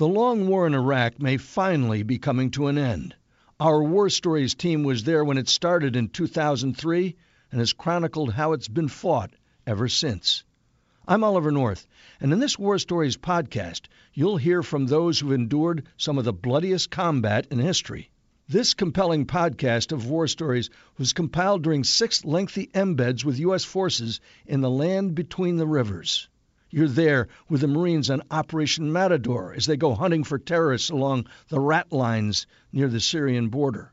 The long war in Iraq may finally be coming to an end. Our War Stories team was there when it started in 2003 and has chronicled how it's been fought ever since. I'm Oliver North, and in this War Stories podcast, you'll hear from those who've endured some of the bloodiest combat in history. This compelling podcast of war stories was compiled during six lengthy embeds with U.S. forces in the land between the rivers. You're there with the Marines on Operation Matador as they go hunting for terrorists along the rat lines near the Syrian border.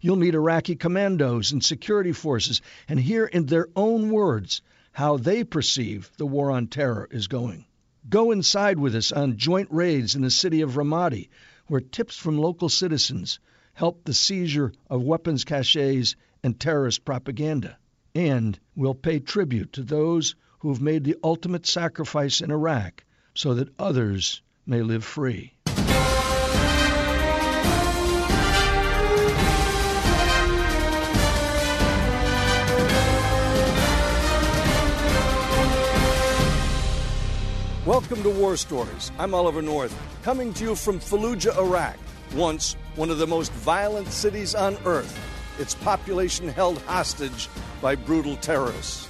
You'll meet Iraqi commandos and security forces and hear in their own words how they perceive the war on terror is going. Go inside with us on joint raids in the city of Ramadi, where tips from local citizens help the seizure of weapons caches and terrorist propaganda. And we'll pay tribute to those who have made the ultimate sacrifice in Iraq so that others may live free. Welcome to War Stories. I'm Oliver North, coming to you from Fallujah, Iraq, once one of the most violent cities on earth, its population held hostage by brutal terrorists.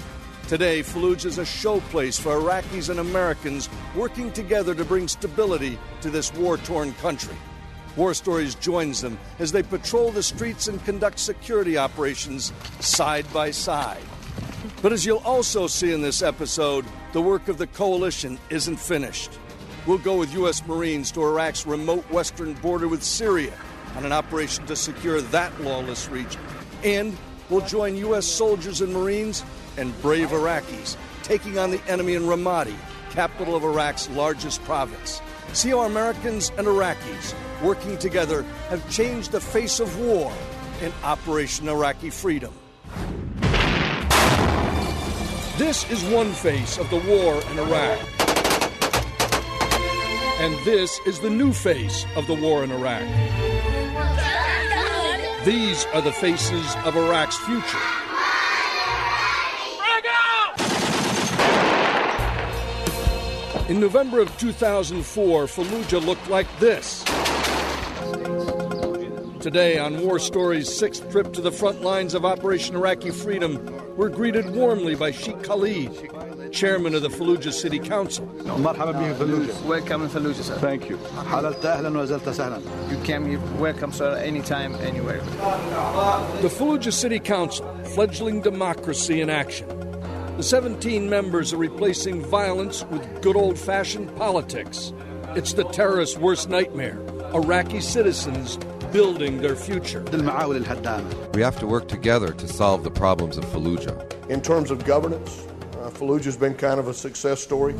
Today, Fallujah is a showplace for Iraqis and Americans working together to bring stability to this war torn country. War Stories joins them as they patrol the streets and conduct security operations side by side. But as you'll also see in this episode, the work of the coalition isn't finished. We'll go with U.S. Marines to Iraq's remote western border with Syria on an operation to secure that lawless region. And we'll join U.S. soldiers and Marines and brave Iraqis taking on the enemy in Ramadi, capital of Iraq's largest province. See how Americans and Iraqis working together have changed the face of war in Operation Iraqi Freedom. This is one face of the war in Iraq. And this is the new face of the war in Iraq. These are the faces of Iraq's future. In November of 2004, Fallujah looked like this. Today, on War Stories' sixth trip to the front lines of Operation Iraqi Freedom, we're greeted warmly by Sheikh Khalid, chairman of the Fallujah City Council. Welcome in Fallujah, sir. Thank you. You can be welcome, sir, anytime, anywhere. The Fallujah City Council, fledgling democracy in action. The 17 members are replacing violence with good old fashioned politics. It's the terrorist's worst nightmare Iraqi citizens building their future. We have to work together to solve the problems of Fallujah. In terms of governance, uh, Fallujah's been kind of a success story.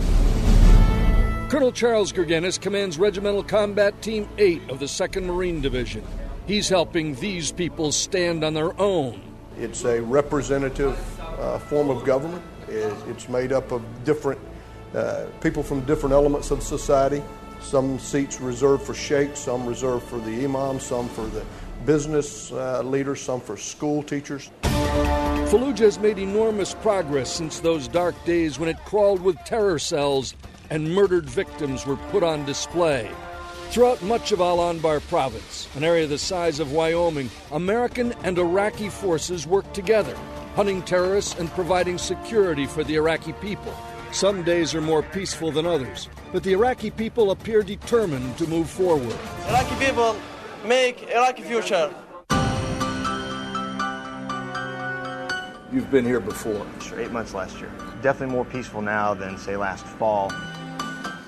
Colonel Charles Gurganus commands Regimental Combat Team 8 of the 2nd Marine Division. He's helping these people stand on their own. It's a representative uh, form of government. It, it's made up of different uh, people from different elements of society. Some seats reserved for sheikhs, some reserved for the imam, some for the business uh, leaders, some for school teachers. Fallujah has made enormous progress since those dark days when it crawled with terror cells and murdered victims were put on display. Throughout much of Al Anbar province, an area the size of Wyoming, American and Iraqi forces worked together, hunting terrorists and providing security for the Iraqi people. Some days are more peaceful than others, but the Iraqi people appear determined to move forward. Iraqi people make Iraqi future. You've been here before. Sure, eight months last year. Definitely more peaceful now than, say, last fall.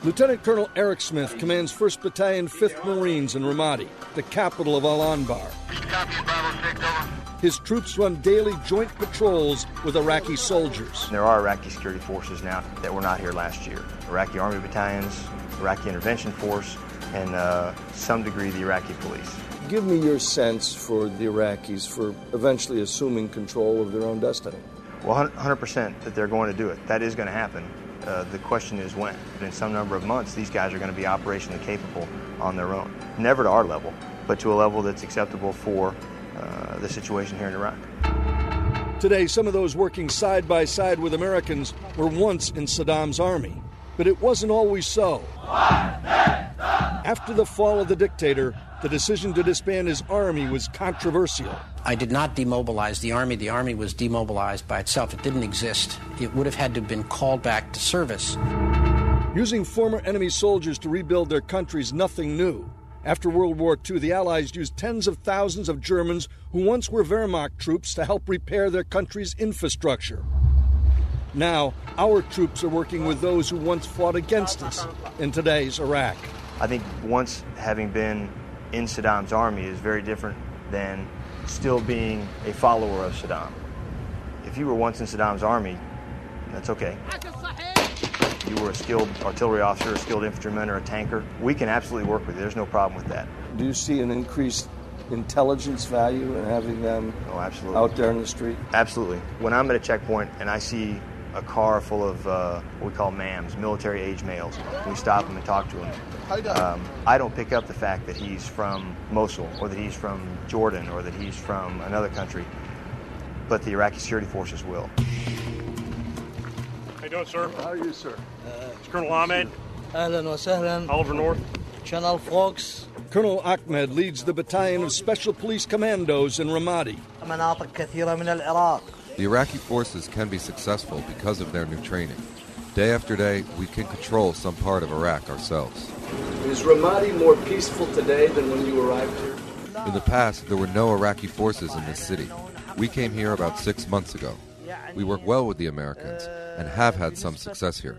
Lieutenant Colonel Eric Smith commands 1st Battalion, 5th Marines in Ramadi, the capital of Al Anbar. His troops run daily joint patrols with Iraqi soldiers. There are Iraqi security forces now that were not here last year. Iraqi Army battalions, Iraqi Intervention Force, and uh, some degree the Iraqi police. Give me your sense for the Iraqis for eventually assuming control of their own destiny. Well, 100% that they're going to do it. That is going to happen. Uh, the question is when. In some number of months, these guys are going to be operationally capable on their own. Never to our level, but to a level that's acceptable for uh, the situation here in Iraq. Today, some of those working side by side with Americans were once in Saddam's army, but it wasn't always so. After the fall of the dictator, the decision to disband his army was controversial. I did not demobilize the army. The army was demobilized by itself. It didn't exist. It would have had to have been called back to service. Using former enemy soldiers to rebuild their country is nothing new. After World War II, the Allies used tens of thousands of Germans who once were Wehrmacht troops to help repair their country's infrastructure. Now, our troops are working with those who once fought against us in today's Iraq. I think once having been in Saddam's army is very different than still being a follower of Saddam. If you were once in Saddam's army, that's okay. You were a skilled artillery officer, a skilled infantryman, or a tanker. We can absolutely work with you. There's no problem with that. Do you see an increased intelligence value in having them oh, absolutely. out there in the street? Absolutely. When I'm at a checkpoint and I see a car full of uh, what we call MAMs, military age males. We stop them and talk to them. Um, I don't pick up the fact that he's from Mosul or that he's from Jordan or that he's from another country, but the Iraqi security forces will you doing, sir? How are you, sir? Uh, it's Colonel Ahmed. Alan wa. Oliver North. Channel Fox. Colonel Ahmed leads the battalion of special police commandos in Ramadi. The Iraqi forces can be successful because of their new training. Day after day, we can control some part of Iraq ourselves. Is Ramadi more peaceful today than when you arrived here? In the past, there were no Iraqi forces in this city. We came here about six months ago. We work well with the Americans, and have had some success here.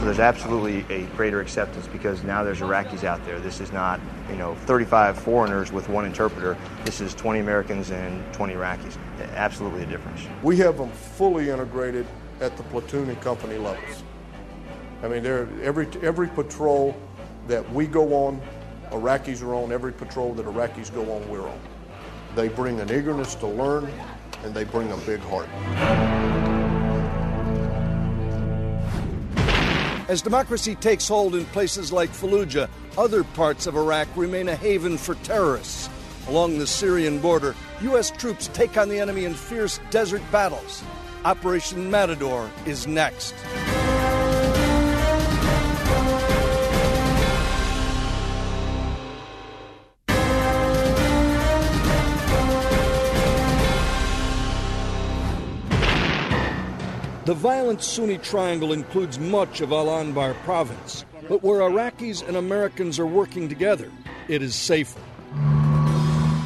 There's absolutely a greater acceptance because now there's Iraqis out there. This is not, you know, 35 foreigners with one interpreter. This is 20 Americans and 20 Iraqis. Absolutely a difference. We have them fully integrated at the platoon and company levels. I mean, every every patrol that we go on, Iraqis are on. Every patrol that Iraqis go on, we're on. They bring an eagerness to learn, and they bring a big heart. As democracy takes hold in places like Fallujah, other parts of Iraq remain a haven for terrorists. Along the Syrian border, U.S. troops take on the enemy in fierce desert battles. Operation Matador is next. The violent Sunni triangle includes much of Al Anbar province, but where Iraqis and Americans are working together, it is safer.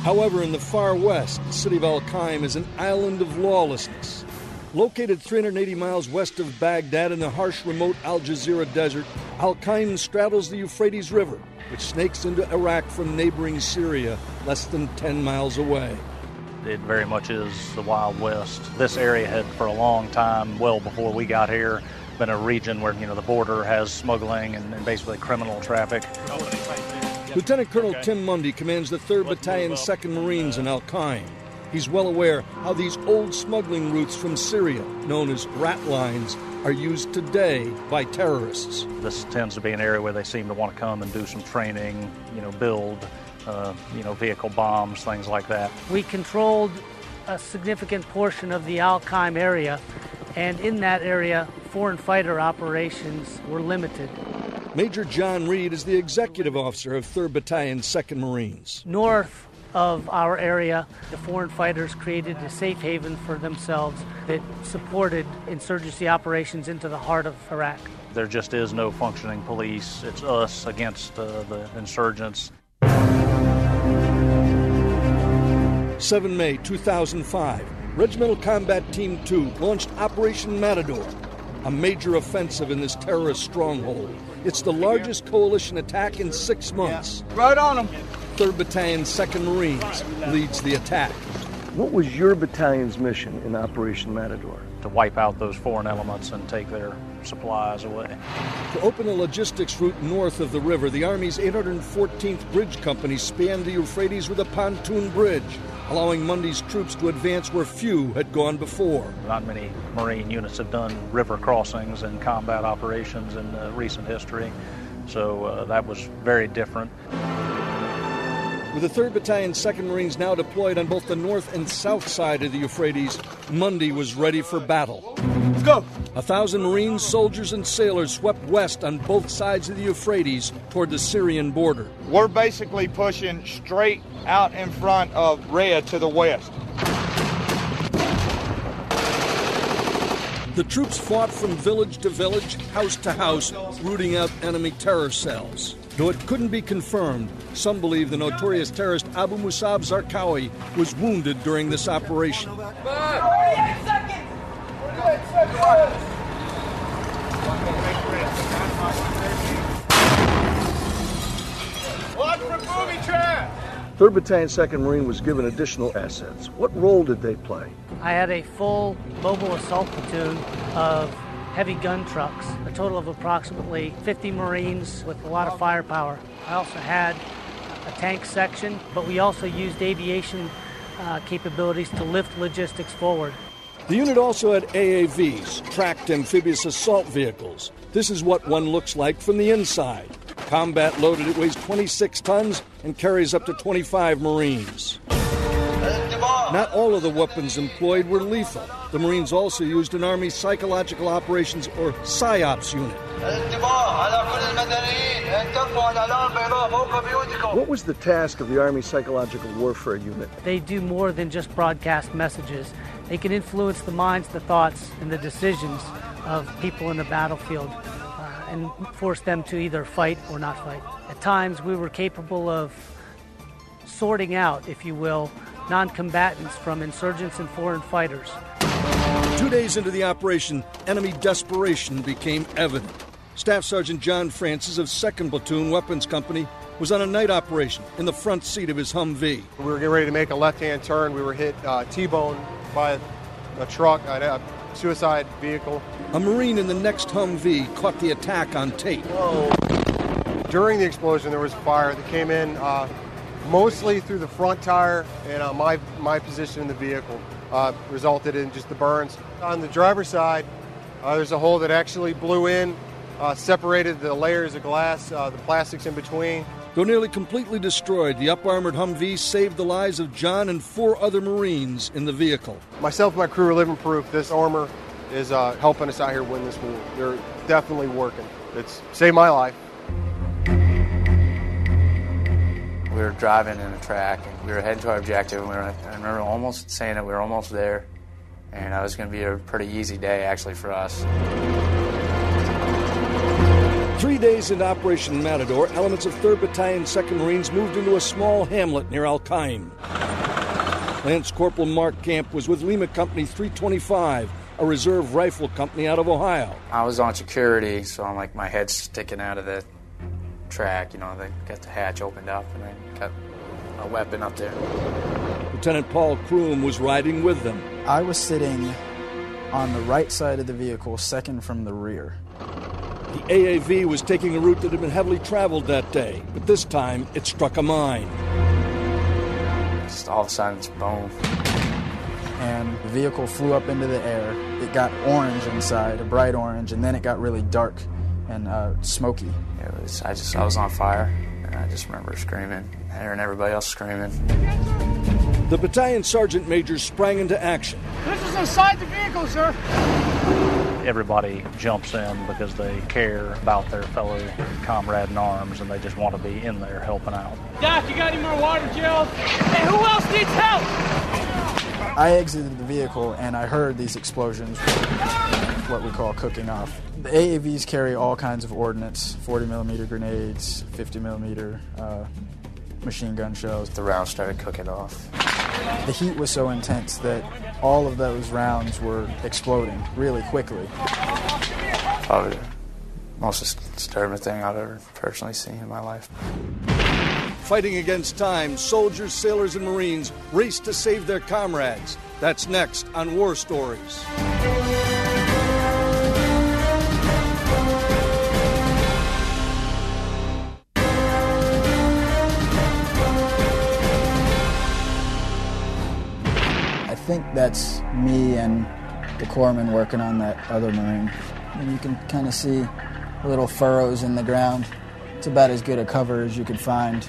However, in the far west, the city of Al Qaim is an island of lawlessness. Located 380 miles west of Baghdad in the harsh, remote Al Jazeera desert, Al Qaim straddles the Euphrates River, which snakes into Iraq from neighboring Syria, less than 10 miles away. It very much is the Wild West. This area had, for a long time, well before we got here, been a region where you know the border has smuggling and, and basically criminal traffic. Lieutenant Colonel Tim Mundy commands the 3rd Battalion, 2nd Marines in Al Qaim. He's well aware how these old smuggling routes from Syria, known as rat lines, are used today by terrorists. This tends to be an area where they seem to want to come and do some training, you know, build uh, you know, vehicle bombs, things like that. We controlled a significant portion of the Al Qaim area, and in that area, foreign fighter operations were limited. Major John Reed is the executive officer of 3rd Battalion, 2nd Marines. North of our area, the foreign fighters created a safe haven for themselves that supported insurgency operations into the heart of Iraq. There just is no functioning police. It's us against uh, the insurgents. 7 May 2005, Regimental Combat Team 2 launched Operation Matador, a major offensive in this terrorist stronghold. It's the largest coalition attack in six months. Yeah. Right on them. 3rd Battalion, 2nd Marines leads the attack. What was your battalion's mission in Operation Matador? To wipe out those foreign elements and take their supplies away. To open a logistics route north of the river, the Army's 814th Bridge Company spanned the Euphrates with a pontoon bridge, allowing Mundy's troops to advance where few had gone before. Not many Marine units have done river crossings and combat operations in uh, recent history, so uh, that was very different. With the 3rd Battalion, 2nd Marines now deployed on both the north and south side of the Euphrates, Mundy was ready for battle. Let's go! A thousand Marines, soldiers, and sailors swept west on both sides of the Euphrates toward the Syrian border. We're basically pushing straight out in front of Rhea to the west. The troops fought from village to village, house to house, rooting out enemy terror cells. Though it couldn't be confirmed, some believe the notorious terrorist Abu Musab Zarqawi was wounded during this operation. Watch for booby trap! 3rd Battalion, 2nd Marine was given additional assets. What role did they play? I had a full mobile assault platoon of heavy gun trucks, a total of approximately 50 Marines with a lot of firepower. I also had a tank section, but we also used aviation uh, capabilities to lift logistics forward. The unit also had AAVs, tracked amphibious assault vehicles. This is what one looks like from the inside. Combat loaded, it weighs 26 tons and carries up to 25 Marines. Not all of the weapons employed were lethal. The Marines also used an Army Psychological Operations or PSYOPS unit. What was the task of the Army Psychological Warfare Unit? They do more than just broadcast messages. They can influence the minds, the thoughts, and the decisions of people in the battlefield uh, and force them to either fight or not fight. At times, we were capable of sorting out, if you will, non combatants from insurgents and foreign fighters. Two days into the operation, enemy desperation became evident. Staff Sergeant John Francis of 2nd Platoon Weapons Company was on a night operation in the front seat of his Humvee. We were getting ready to make a left hand turn. We were hit uh, T bone by a truck, a suicide vehicle. A Marine in the next Humvee caught the attack on tape. Whoa. During the explosion, there was fire that came in uh, mostly through the front tire and uh, my, my position in the vehicle. Uh, resulted in just the burns. On the driver's side, uh, there's a hole that actually blew in, uh, separated the layers of glass, uh, the plastics in between. Though nearly completely destroyed, the up armored Humvee saved the lives of John and four other Marines in the vehicle. Myself and my crew are living proof this armor is uh, helping us out here win this war. They're definitely working. It's saved my life. We were driving in a track and we were heading to our objective. And we were, I remember almost saying that we were almost there, and it was going to be a pretty easy day actually for us. Three days into Operation Matador, elements of 3rd Battalion, 2nd Marines moved into a small hamlet near Al Qaim. Lance Corporal Mark Camp was with Lima Company 325, a reserve rifle company out of Ohio. I was on security, so I'm like my head's sticking out of the track. You know, they got the hatch opened up and I got a weapon up there. Lieutenant Paul Kroom was riding with them. I was sitting on the right side of the vehicle, second from the rear. The AAV was taking a route that had been heavily traveled that day, but this time it struck a mine. Just all of a sudden, it's boom. And the vehicle flew up into the air. It got orange inside, a bright orange, and then it got really dark and uh, smoky. It was, I just, I was on fire, and I just remember screaming, hearing everybody else screaming. The battalion sergeant major sprang into action. This is inside the vehicle, sir. Everybody jumps in because they care about their fellow comrade in arms and they just want to be in there helping out. Doc, you got any more water, Jill? Hey, who else needs help? I exited the vehicle and I heard these explosions, what we call cooking off. The AAVs carry all kinds of ordnance 40 millimeter grenades, 50 millimeter uh, machine gun shells. The rounds started cooking off. The heat was so intense that all of those rounds were exploding really quickly. Probably the most disturbing thing I've ever personally seen in my life. Fighting against time, soldiers, sailors, and Marines race to save their comrades. That's next on War Stories. that's me and the corpsman working on that other marine. And you can kind of see little furrows in the ground. It's about as good a cover as you could find.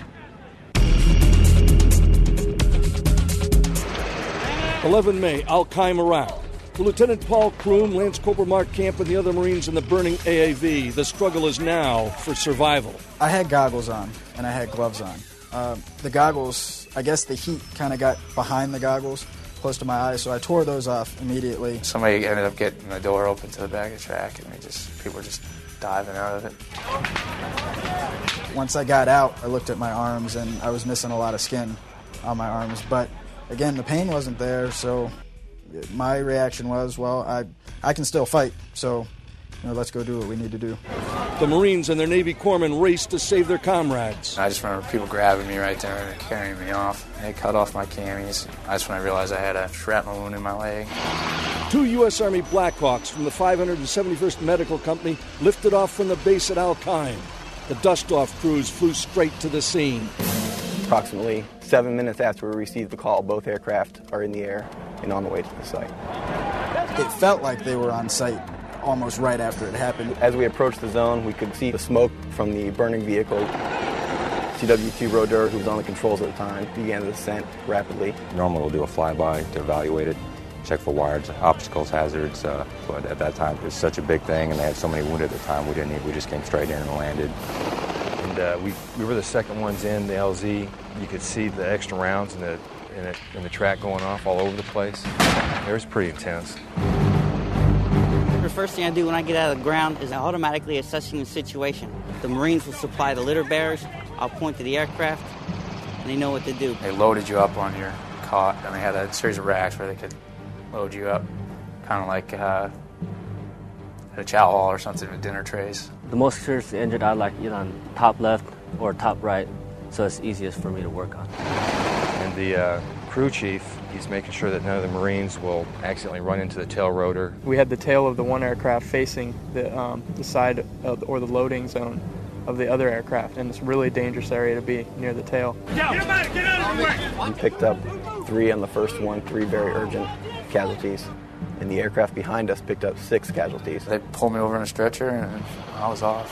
11 May, Al Qaim, Iraq. For Lieutenant Paul Kroom, Lance Corporal Mark Camp, and the other Marines in the burning AAV, the struggle is now for survival. I had goggles on and I had gloves on. Uh, the goggles, I guess the heat kind of got behind the goggles, close to my eyes, so I tore those off immediately. Somebody ended up getting the door open to the back of the track, and they just people were just diving out of it. Once I got out, I looked at my arms and I was missing a lot of skin on my arms, but again, the pain wasn't there, so my reaction was, well, I, I can still fight, so you know, let's go do what we need to do. The Marines and their Navy corpsmen raced to save their comrades. I just remember people grabbing me right there and carrying me off. They cut off my camis. That's when I realized I had a shrapnel wound in my leg. Two U.S. Army Blackhawks from the 571st Medical Company lifted off from the base at Al Qaim. The dust-off crews flew straight to the scene. Approximately seven minutes after we received the call, both aircraft are in the air and on the way to the site. It felt like they were on site almost right after it happened. As we approached the zone, we could see the smoke from the burning vehicle. CW2 Roder, who was on the controls at the time, began the descent rapidly. Normally we'll do a flyby to evaluate it, check for wires, obstacles, hazards, uh, but at that time it was such a big thing and they had so many wounded at the time, we didn't need, we just came straight in and landed. And uh, we, we were the second ones in the LZ. You could see the extra rounds in the, in, the, in the track going off all over the place. It was pretty intense. The first thing I do when I get out of the ground is automatically assessing the situation. The Marines will supply the litter bearers. I'll point to the aircraft, and they know what to do. They loaded you up on your cot, and they had a series of racks where they could load you up, kind of like uh, at a chow hall or something with dinner trays. The most seriously injured, I like either on top left or top right, so it's easiest for me to work on. And the uh, crew chief, he's making sure that none of the Marines will accidentally run into the tail rotor. We had the tail of the one aircraft facing the, um, the side of, or the loading zone of the other aircraft, and it's a really dangerous area to be near the tail. Get him out, get out of the way! We picked up three on the first one, three very urgent casualties, and the aircraft behind us picked up six casualties. They pulled me over in a stretcher, and I was off.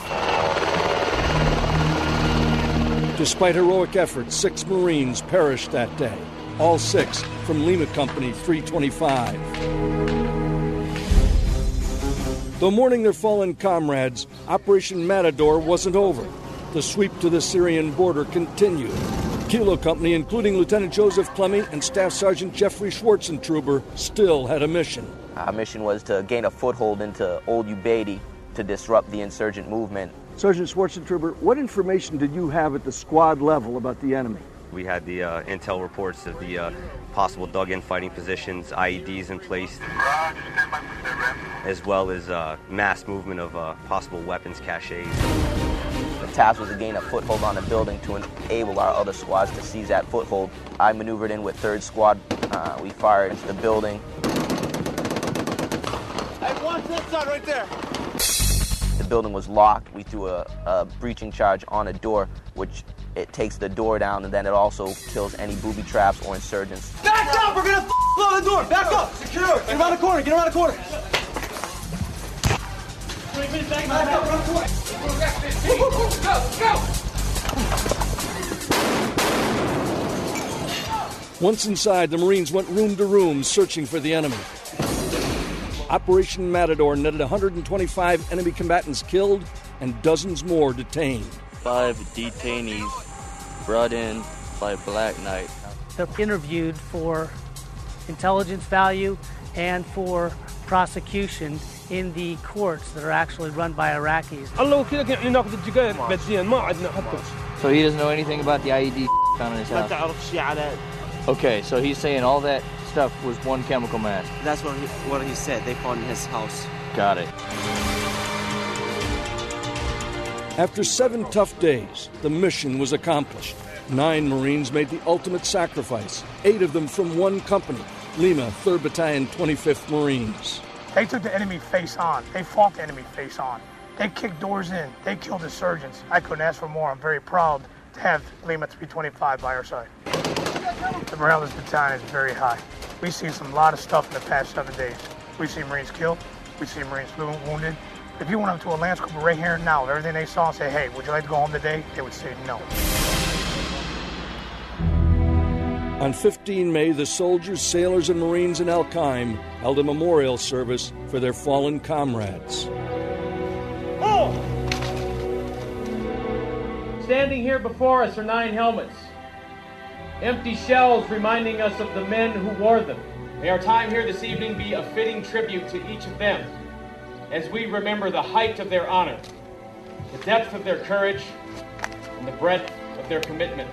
Despite heroic efforts, six Marines perished that day. All six from Lima Company 325. Though mourning their fallen comrades, Operation Matador wasn't over. The sweep to the Syrian border continued. Kilo Company, including Lieutenant Joseph Clemmy and Staff Sergeant Jeffrey Schwarzentruber, still had a mission. Our mission was to gain a foothold into Old Ubaidi to disrupt the insurgent movement. Sergeant Schwarzentruber, what information did you have at the squad level about the enemy? We had the uh, intel reports of the uh, possible dug-in fighting positions, IEDs in place, as well as uh, mass movement of uh, possible weapons caches. The task was to gain a foothold on the building to enable our other squads to seize that foothold. I maneuvered in with 3rd Squad. Uh, we fired into the building. Hey, watch that side right there. The building was locked. We threw a, a breaching charge on a door, which it takes the door down, and then it also kills any booby traps or insurgents. Back up! We're gonna f- blow the door! Back up! Secure! Get around the corner! Get around the corner! Back up! Around the corner! Go! Go! Once inside, the Marines went room to room searching for the enemy. Operation Matador netted 125 enemy combatants killed and dozens more detained. Five detainees brought in by Black Knight. They're interviewed for intelligence value and for prosecution in the courts that are actually run by Iraqis. So he doesn't know anything about the IED found in his house? Okay, so he's saying all that stuff was one chemical mask. That's what he, what he said. They found in his house. Got it. After seven tough days, the mission was accomplished. Nine Marines made the ultimate sacrifice, eight of them from one company, Lima, 3rd Battalion, 25th Marines. They took the enemy face on. They fought the enemy face on. They kicked doors in. They killed insurgents. I couldn't ask for more. I'm very proud to have Lima 325 by our side. The morale of this battalion is very high. We've seen some lot of stuff in the past seven days. We've seen Marines killed. We've seen Marines wounded. If you went up to a Lance Corporal right here and now, everything they saw and say, hey, would you like to go home today? They would say no. On 15 May, the soldiers, sailors, and Marines in Al Qaim held a memorial service for their fallen comrades. Oh! Standing here before us are nine helmets. Empty shells reminding us of the men who wore them. May our time here this evening be a fitting tribute to each of them as we remember the height of their honor, the depth of their courage, and the breadth of their commitment.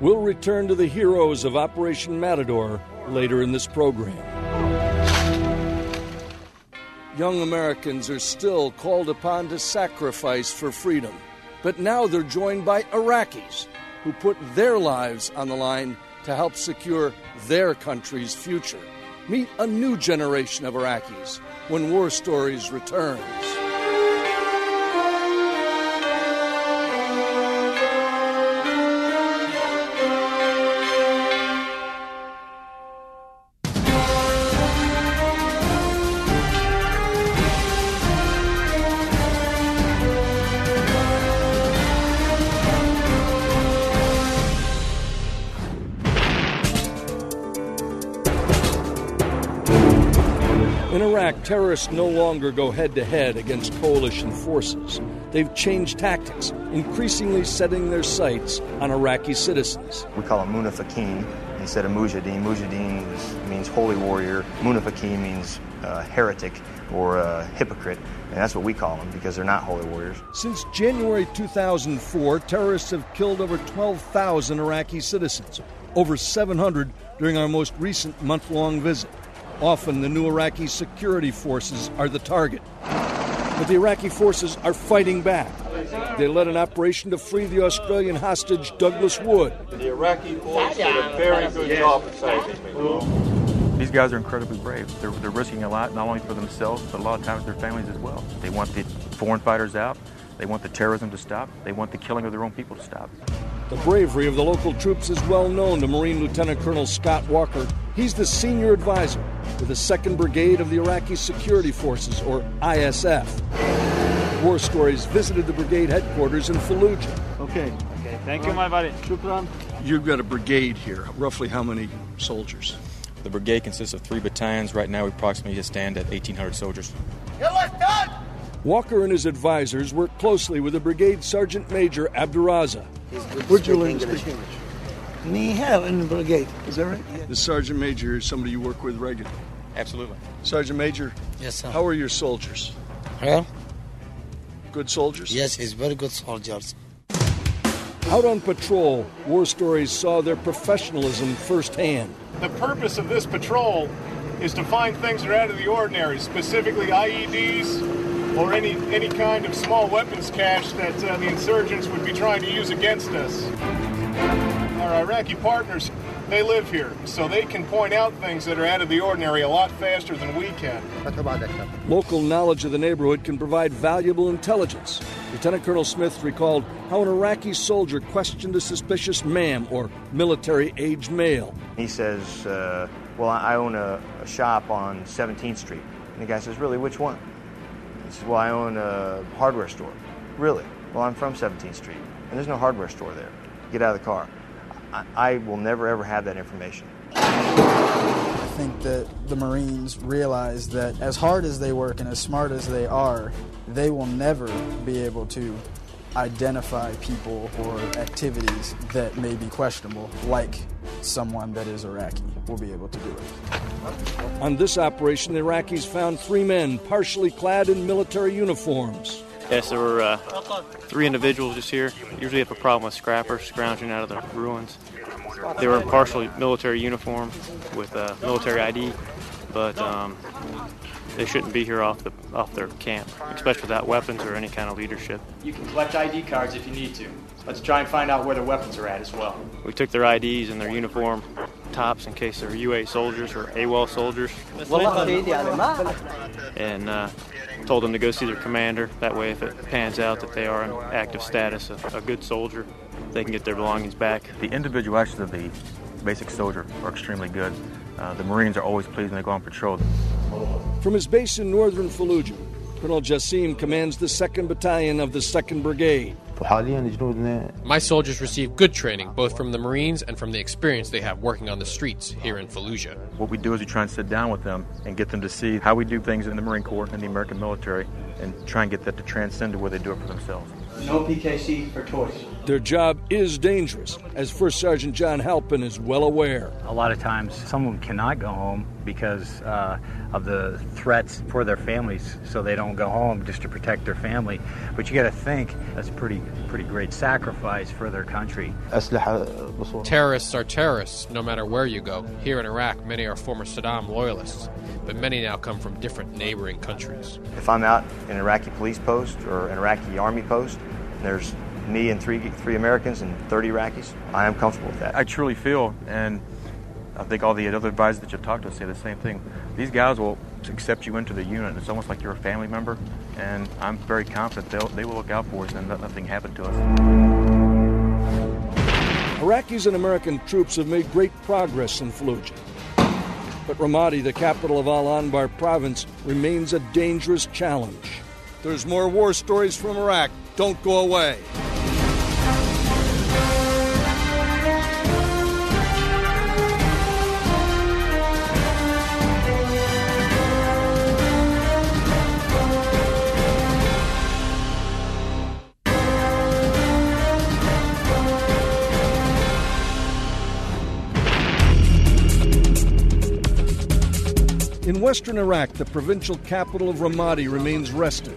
We'll return to the heroes of Operation Matador later in this program. Young Americans are still called upon to sacrifice for freedom, but now they're joined by Iraqis who put their lives on the line to help secure their country's future. Meet a new generation of Iraqis when War Stories returns. Iraq, terrorists no longer go head to head against coalition forces. They've changed tactics, increasingly setting their sights on Iraqi citizens. We call him Munafiqeen instead of Mujahideen. Mujahideen means holy warrior. Munafiqeen means uh, heretic or uh, hypocrite. And that's what we call them because they're not holy warriors. Since January 2004, terrorists have killed over 12,000 Iraqi citizens, over 700 during our most recent month long visit. Often the new Iraqi security forces are the target. But the Iraqi forces are fighting back. They led an operation to free the Australian hostage Douglas Wood. The Iraqi force did a very good job of saving me. These guys are incredibly brave. They're, they're risking a lot, not only for themselves, but a lot of times their families as well. They want the foreign fighters out. They want the terrorism to stop. They want the killing of their own people to stop. The bravery of the local troops is well known to Marine Lieutenant Colonel Scott Walker. He's the senior advisor with the 2nd Brigade of the Iraqi Security Forces, or ISF. War Stories visited the brigade headquarters in Fallujah. Okay. Okay, thank you, my buddy. Shukran. You've got a brigade here. Roughly how many soldiers? The brigade consists of three battalions. Right now, we approximately stand at 1,800 soldiers. Walker and his advisors work closely with the brigade sergeant major Abduraza. Where'd you learn to speak English? Me have in the brigade. Is that right? The sergeant major is somebody you work with regularly. Absolutely. Sergeant major. Yes, sir. How are your soldiers? Well, Good soldiers? yes, he's very good soldiers. Out on patrol, War Stories saw their professionalism firsthand. The purpose of this patrol is to find things that are out of the ordinary, specifically IEDs or any any kind of small weapons cache that uh, the insurgents would be trying to use against us. Our Iraqi partners, they live here, so they can point out things that are out of the ordinary a lot faster than we can. Local knowledge of the neighborhood can provide valuable intelligence. Lieutenant Colonel Smith recalled how an Iraqi soldier questioned a suspicious man or military aged male. He says, uh, Well, I own a, a shop on 17th Street. And the guy says, Really, which one? He says, Well, I own a hardware store. Really? Well, I'm from 17th Street, and there's no hardware store there. Get out of the car. I, I will never, ever have that information. I think that the Marines realize that as hard as they work and as smart as they are, they will never be able to identify people or activities that may be questionable, like someone that is Iraqi will be able to do it. On this operation, the Iraqis found three men partially clad in military uniforms. Yes, there were uh, three individuals just here. Usually have a problem with scrappers scrounging out of the ruins. They were in partially military uniform with uh, military ID, but um, they shouldn't be here off the off their camp, especially without weapons or any kind of leadership. You can collect ID cards if you need to. Let's try and find out where their weapons are at as well. We took their IDs and their uniform tops in case they're UA soldiers or AWOL soldiers, and uh, told them to go see their commander. That way, if it pans out that they are in active status, a, a good soldier, they can get their belongings back. The individual actions of the basic soldier are extremely good. Uh, the Marines are always pleased when they go on patrol. From his base in northern Fallujah, Colonel Jassim commands the 2nd Battalion of the 2nd Brigade. My soldiers receive good training, both from the Marines and from the experience they have working on the streets here in Fallujah. What we do is we try and sit down with them and get them to see how we do things in the Marine Corps and the American military and try and get that to transcend to where they do it for themselves. No PKC for toys. Their job is dangerous, as First Sergeant John Halpin is well aware. A lot of times, some of them cannot go home because uh, of the threats for their families, so they don't go home just to protect their family. But you got to think that's a pretty, pretty great sacrifice for their country. Terrorists are terrorists, no matter where you go. Here in Iraq, many are former Saddam loyalists, but many now come from different neighboring countries. If I'm out in an Iraqi police post or an Iraqi army post, there's me and three three Americans and 30 Iraqis, I am comfortable with that. I truly feel, and I think all the other advisors that you've talked to say the same thing. These guys will accept you into the unit. It's almost like you're a family member, and I'm very confident they'll, they will look out for us and let nothing happen to us. Iraqis and American troops have made great progress in Fallujah. But Ramadi, the capital of Al Anbar province, remains a dangerous challenge. There's more war stories from Iraq. Don't go away. Western Iraq, the provincial capital of Ramadi remains restive.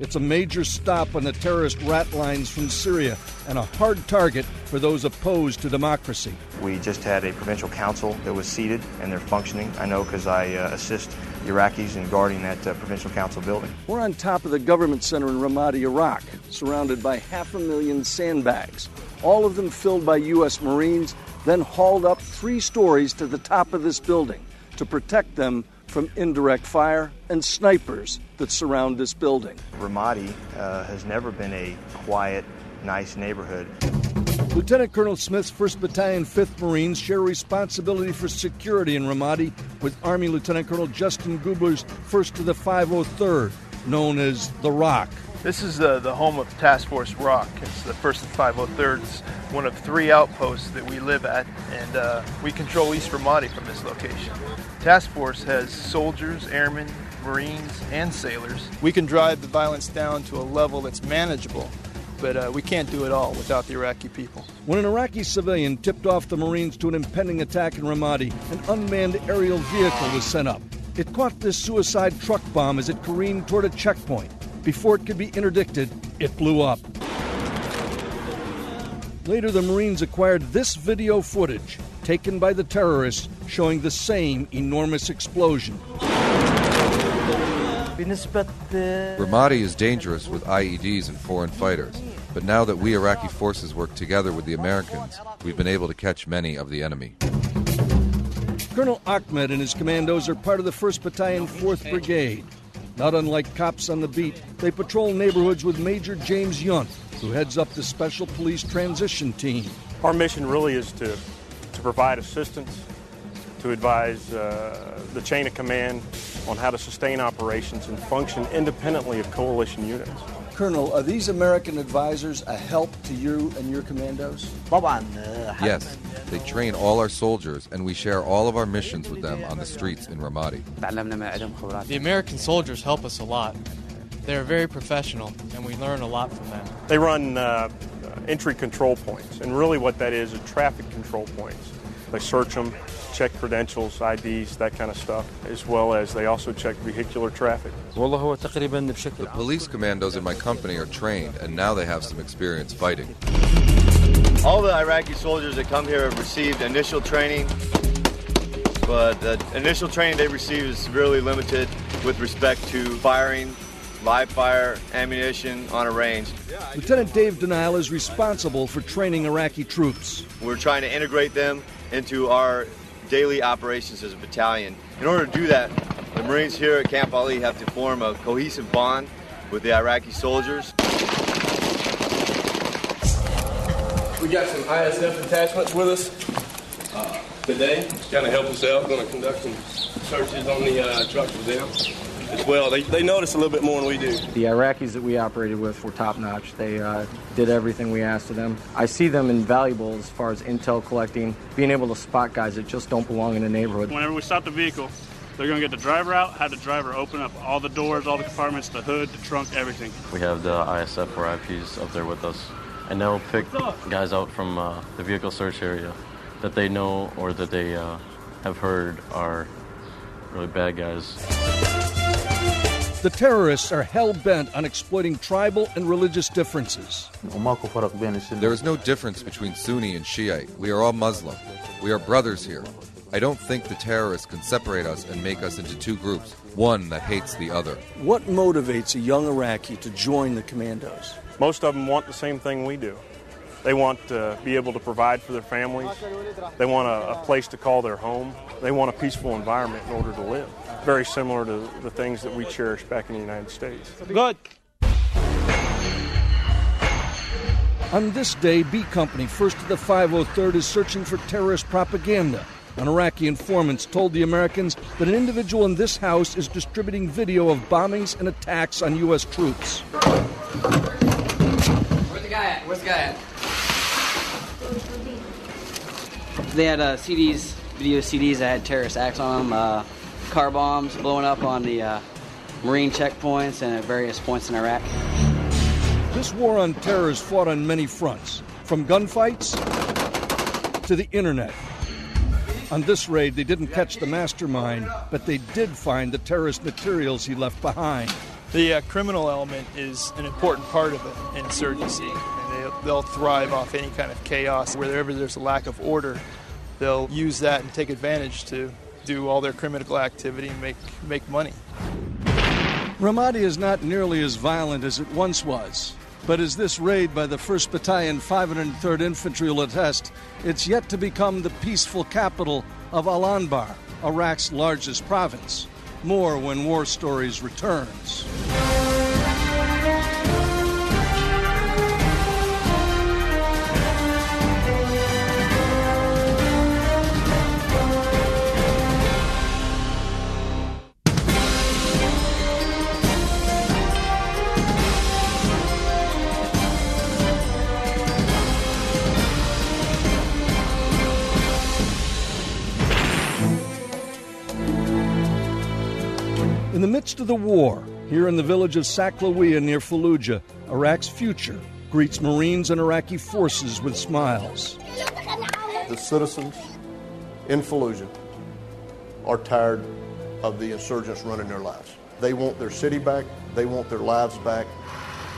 It's a major stop on the terrorist rat lines from Syria and a hard target for those opposed to democracy. We just had a provincial council that was seated and they're functioning. I know because I uh, assist Iraqis in guarding that uh, provincial council building. We're on top of the government center in Ramadi, Iraq, surrounded by half a million sandbags, all of them filled by U.S. Marines, then hauled up three stories to the top of this building to protect them from indirect fire and snipers that surround this building. Ramadi uh, has never been a quiet, nice neighborhood. Lieutenant Colonel Smith's 1st Battalion, 5th Marines share responsibility for security in Ramadi with Army Lieutenant Colonel Justin Gubler's 1st to the 503rd, known as the Rock. This is the, the home of Task Force Rock. It's the 1st and 503rd. It's one of three outposts that we live at, and uh, we control East Ramadi from this location. Task Force has soldiers, airmen, Marines, and sailors. We can drive the violence down to a level that's manageable, but uh, we can't do it all without the Iraqi people. When an Iraqi civilian tipped off the Marines to an impending attack in Ramadi, an unmanned aerial vehicle was sent up. It caught this suicide truck bomb as it careened toward a checkpoint. Before it could be interdicted, it blew up. Later, the Marines acquired this video footage taken by the terrorists showing the same enormous explosion. Ramadi is dangerous with IEDs and foreign fighters, but now that we Iraqi forces work together with the Americans, we've been able to catch many of the enemy. Colonel Ahmed and his commandos are part of the 1st Battalion, 4th Brigade. Not unlike cops on the beat, they patrol neighborhoods with Major James Yunt, who heads up the Special Police Transition Team. Our mission really is to, to provide assistance, to advise uh, the chain of command on how to sustain operations and function independently of coalition units. Colonel, are these American advisors a help to you and your commandos? Yes, they train all our soldiers, and we share all of our missions with them on the streets in Ramadi. The American soldiers help us a lot. They are very professional, and we learn a lot from them. They run uh, entry control points, and really what that is are traffic control points. They search them, check credentials, IDs, that kind of stuff, as well as they also check vehicular traffic. The police commandos in my company are trained, and now they have some experience fighting. All the Iraqi soldiers that come here have received initial training, but the initial training they receive is severely limited with respect to firing, live fire, ammunition on a range. Lieutenant Dave Denial is responsible for training Iraqi troops. We're trying to integrate them into our daily operations as a battalion. In order to do that, the Marines here at Camp Ali have to form a cohesive bond with the Iraqi soldiers. We got some ISF attachments with us uh, today. Kind of help us out. Going to conduct some searches on the uh, truck with them. As well. They, they notice a little bit more than we do. The Iraqis that we operated with were top notch. They uh, did everything we asked of them. I see them invaluable as far as intel collecting, being able to spot guys that just don't belong in the neighborhood. Whenever we stop the vehicle, they're going to get the driver out, have the driver open up all the doors, all the compartments, the hood, the trunk, everything. We have the ISF or IPs up there with us, and they'll pick guys out from uh, the vehicle search area that they know or that they uh, have heard are really bad guys. The terrorists are hell bent on exploiting tribal and religious differences. There is no difference between Sunni and Shiite. We are all Muslim. We are brothers here. I don't think the terrorists can separate us and make us into two groups, one that hates the other. What motivates a young Iraqi to join the commandos? Most of them want the same thing we do. They want to be able to provide for their families. They want a, a, place to call their home. They want a peaceful environment in order to live. Very similar to the things that we cherish back in the United States. Good. On this day, B Company, 1st of the 503rd, is searching for terrorist propaganda. An Iraqi informant told the Americans that an individual in this house is distributing video of bombings and attacks on U.S. troops. Where's the guy at? Where's the guy at? They had uh, CDs, video CDs that had terrorist acts on them, uh, car bombs blowing up on the uh, Marine checkpoints and at various points in Iraq. This war on terror is fought on many fronts, from gunfights to the internet. On this raid, they didn't catch the mastermind, but they did find the terrorist materials he left behind. The uh, criminal element is an important part of an insurgency. And they, they'll thrive off any kind of chaos. Wherever there's a lack of order, they'll use that and take advantage to do all their criminal activity and make, make money. Ramadi is not nearly as violent as it once was. But as this raid by the 1st Battalion, 503rd Infantry will attest, it's yet to become the peaceful capital of Al Anbar, Iraq's largest province. More when War Stories returns. Of the war, here in the village of Saklawiya near Fallujah, Iraq's future greets Marines and Iraqi forces with smiles. The citizens in Fallujah are tired of the insurgents running their lives. They want their city back, they want their lives back.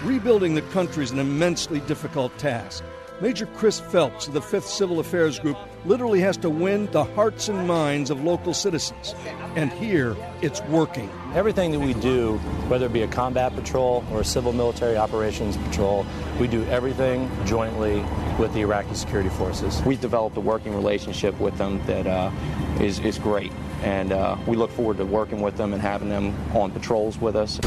Rebuilding the country is an immensely difficult task. Major Chris Phelps of the 5th Civil Affairs Group literally has to win the hearts and minds of local citizens. And here, it's working. Everything that we do, whether it be a combat patrol or a civil military operations patrol, we do everything jointly with the Iraqi security forces. We've developed a working relationship with them that uh, is is great, and uh, we look forward to working with them and having them on patrols with us.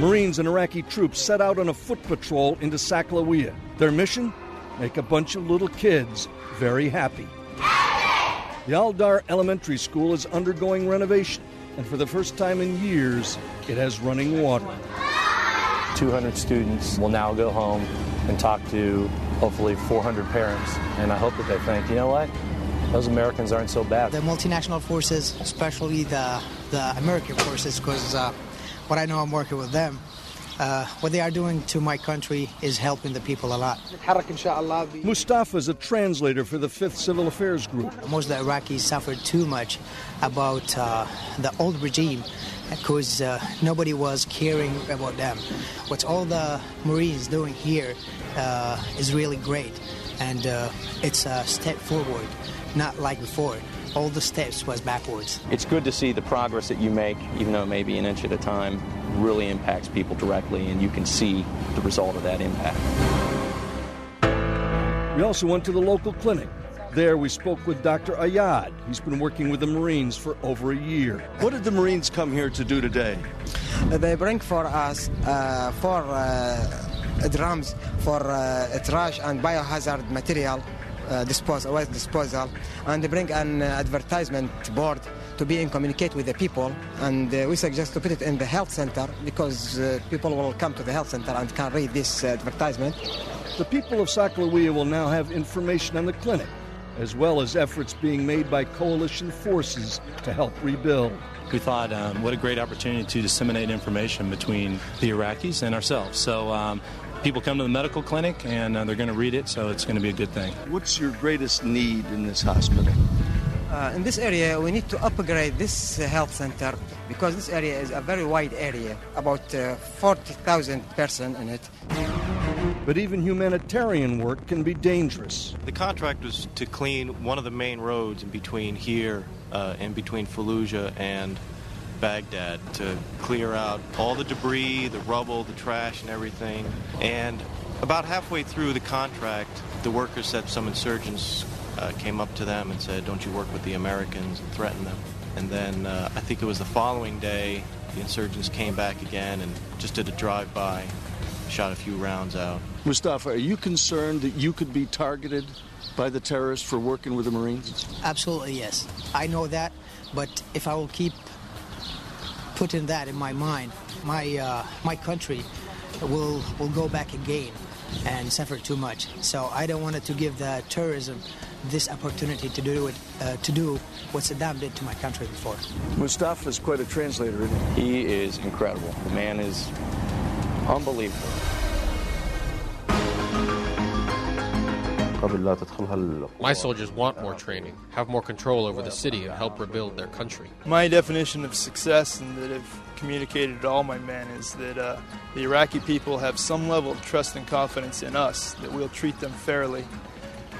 Marines and Iraqi troops set out on a foot patrol into Saklawiya. Their mission? Make a bunch of little kids very happy. The Aldar Elementary School is undergoing renovation, and for the first time in years, it has running water. 200 students will now go home and talk to hopefully 400 parents, and I hope that they think, you know what? Those Americans aren't so bad. The multinational forces, especially the, the American forces, because uh, what I know I'm working with them, uh, what they are doing to my country is helping the people a lot. Mustafa is a translator for the 5th Civil Affairs Group. Most of the Iraqis suffered too much about uh, the old regime because uh, nobody was caring about them. What all the Marines doing here uh, is really great, and uh, it's a step forward, not like before all the steps was backwards. It's good to see the progress that you make, even though it may be an inch at a time, really impacts people directly, and you can see the result of that impact. We also went to the local clinic. There, we spoke with Dr. Ayad. He's been working with the Marines for over a year. What did the Marines come here to do today? They bring for us uh, four uh, drums for uh, trash and biohazard material uh, disposal, waste disposal, and they bring an uh, advertisement board to be in communicate with the people, and uh, we suggest to put it in the health center because uh, people will come to the health center and can read this uh, advertisement. The people of Saklawiya will now have information on the clinic, as well as efforts being made by coalition forces to help rebuild. We thought, um, what a great opportunity to disseminate information between the Iraqis and ourselves. So um, people come to the medical clinic and uh, they're going to read it, so it's going to be a good thing. What's your greatest need in this hospital? Uh, in this area, we need to upgrade this uh, health center because this area is a very wide area, about uh, 40,000 person in it. But even humanitarian work can be dangerous. The contract was to clean one of the main roads in between here, uh, in between Fallujah and Baghdad, to clear out all the debris, the rubble, the trash, and everything. And about halfway through the contract, the workers said some insurgents uh, came up to them and said, Don't you work with the Americans, and threatened them. And then uh, I think it was the following day, the insurgents came back again and just did a drive by, shot a few rounds out. Mustafa, are you concerned that you could be targeted by the terrorists for working with the Marines? Absolutely, yes. I know that, but if I will keep putting that in my mind, my uh, my country will will go back again and suffer too much. So I don't want to give the terrorism this opportunity to do it uh, to do what Saddam did to my country before. Mustafa is quite a translator, isn't he? He is incredible. The man is unbelievable. My soldiers want more training, have more control over the city, and help rebuild their country. My definition of success, and that I've communicated to all my men, is that uh, the Iraqi people have some level of trust and confidence in us, that we'll treat them fairly.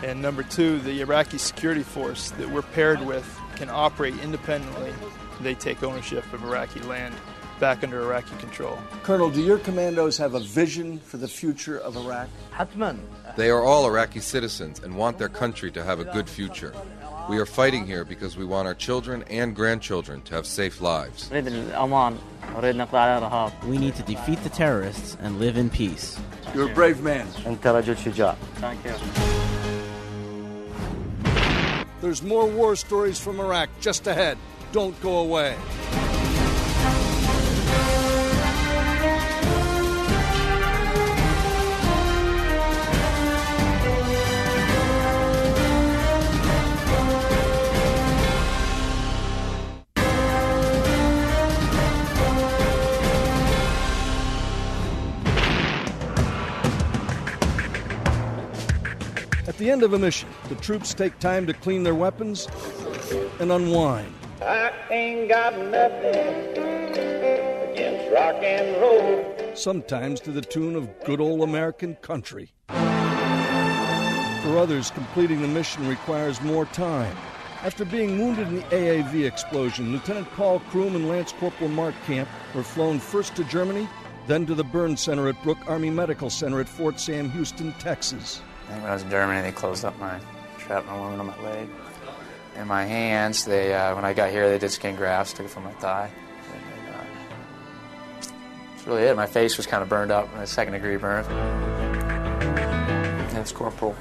And number two, the Iraqi security force that we're paired with can operate independently. They take ownership of Iraqi land back under Iraqi control. Colonel, do your commandos have a vision for the future of Iraq? Hatman. They are all Iraqi citizens and want their country to have a good future. We are fighting here because we want our children and grandchildren to have safe lives. We need to defeat the terrorists and live in peace. You're a brave man. Thank you. There's more war stories from Iraq just ahead. Don't go away. The end of a mission, the troops take time to clean their weapons and unwind. I ain't got nothing against rock and roll. Sometimes to the tune of good old American country. For others, completing the mission requires more time. After being wounded in the AAV explosion, Lieutenant Paul Kroom and Lance Corporal Mark Camp were flown first to Germany, then to the burn center at Brooke Army Medical Center at Fort Sam Houston, Texas. Think when I was in Germany, they closed up my shrapnel wound on my leg. And my hands, they uh, when I got here, they did skin grafts, took it from my thigh. And, uh, that's really it. My face was kind of burned up, a second degree burn. Lance Corporal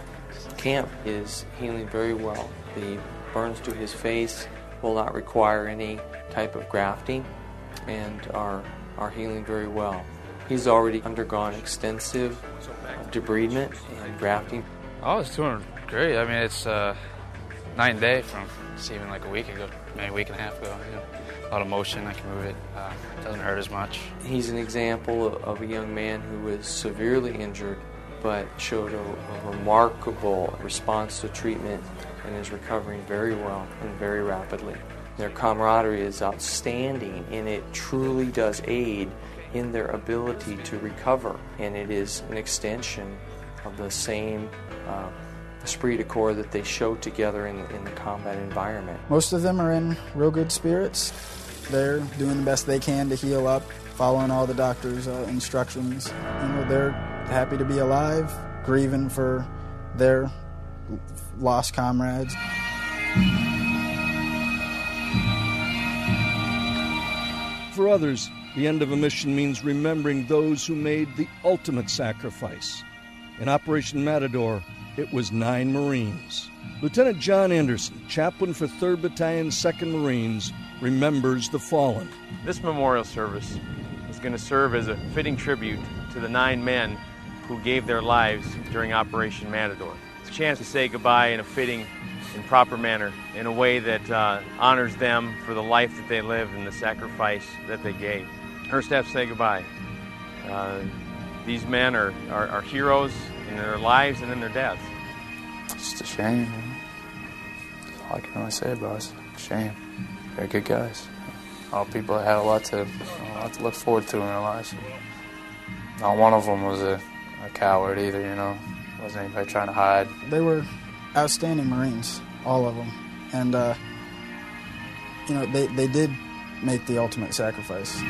Camp is healing very well. The burns to his face will not require any type of grafting and are, are healing very well. He's already undergone extensive debridement and grafting. I was doing great. I mean, it's uh, night and day from even like a week ago, maybe a week and a half ago. You know, a lot of motion, I can move it. Uh, doesn't hurt as much. He's an example of a young man who was severely injured but showed a, a remarkable response to treatment and is recovering very well and very rapidly. Their camaraderie is outstanding and it truly does aid in their ability to recover, and it is an extension of the same uh, esprit de corps that they show together in, in the combat environment. Most of them are in real good spirits. They're doing the best they can to heal up, following all the doctor's uh, instructions. You know, they're happy to be alive, grieving for their lost comrades. For others, the end of a mission means remembering those who made the ultimate sacrifice. In Operation Matador, it was nine Marines. Lieutenant John Anderson, chaplain for 3rd Battalion, 2nd Marines, remembers the fallen. This memorial service is going to serve as a fitting tribute to the nine men who gave their lives during Operation Matador. It's a chance to say goodbye in a fitting and proper manner, in a way that uh, honors them for the life that they lived and the sacrifice that they gave. Her staff say goodbye. Uh, these men are, are, are, heroes in their lives and in their deaths. It's just a shame. That's All I can really say about it. Shame. They're good guys. All people that had a lot to, a lot to look forward to in their lives. Not one of them was a, a coward either, you know. Wasn't anybody trying to hide. They were outstanding Marines, all of them. And, uh, you know, they, they did make the ultimate sacrifice.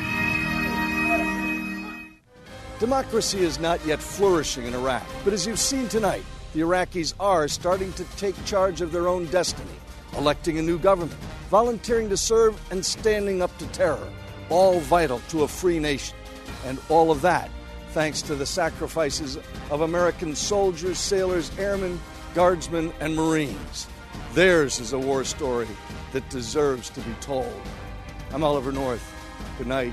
Democracy is not yet flourishing in Iraq, but as you've seen tonight, the Iraqis are starting to take charge of their own destiny, electing a new government, volunteering to serve, and standing up to terror, all vital to a free nation. And all of that thanks to the sacrifices of American soldiers, sailors, airmen, guardsmen, and Marines. Theirs is a war story that deserves to be told. I'm Oliver North. Good night.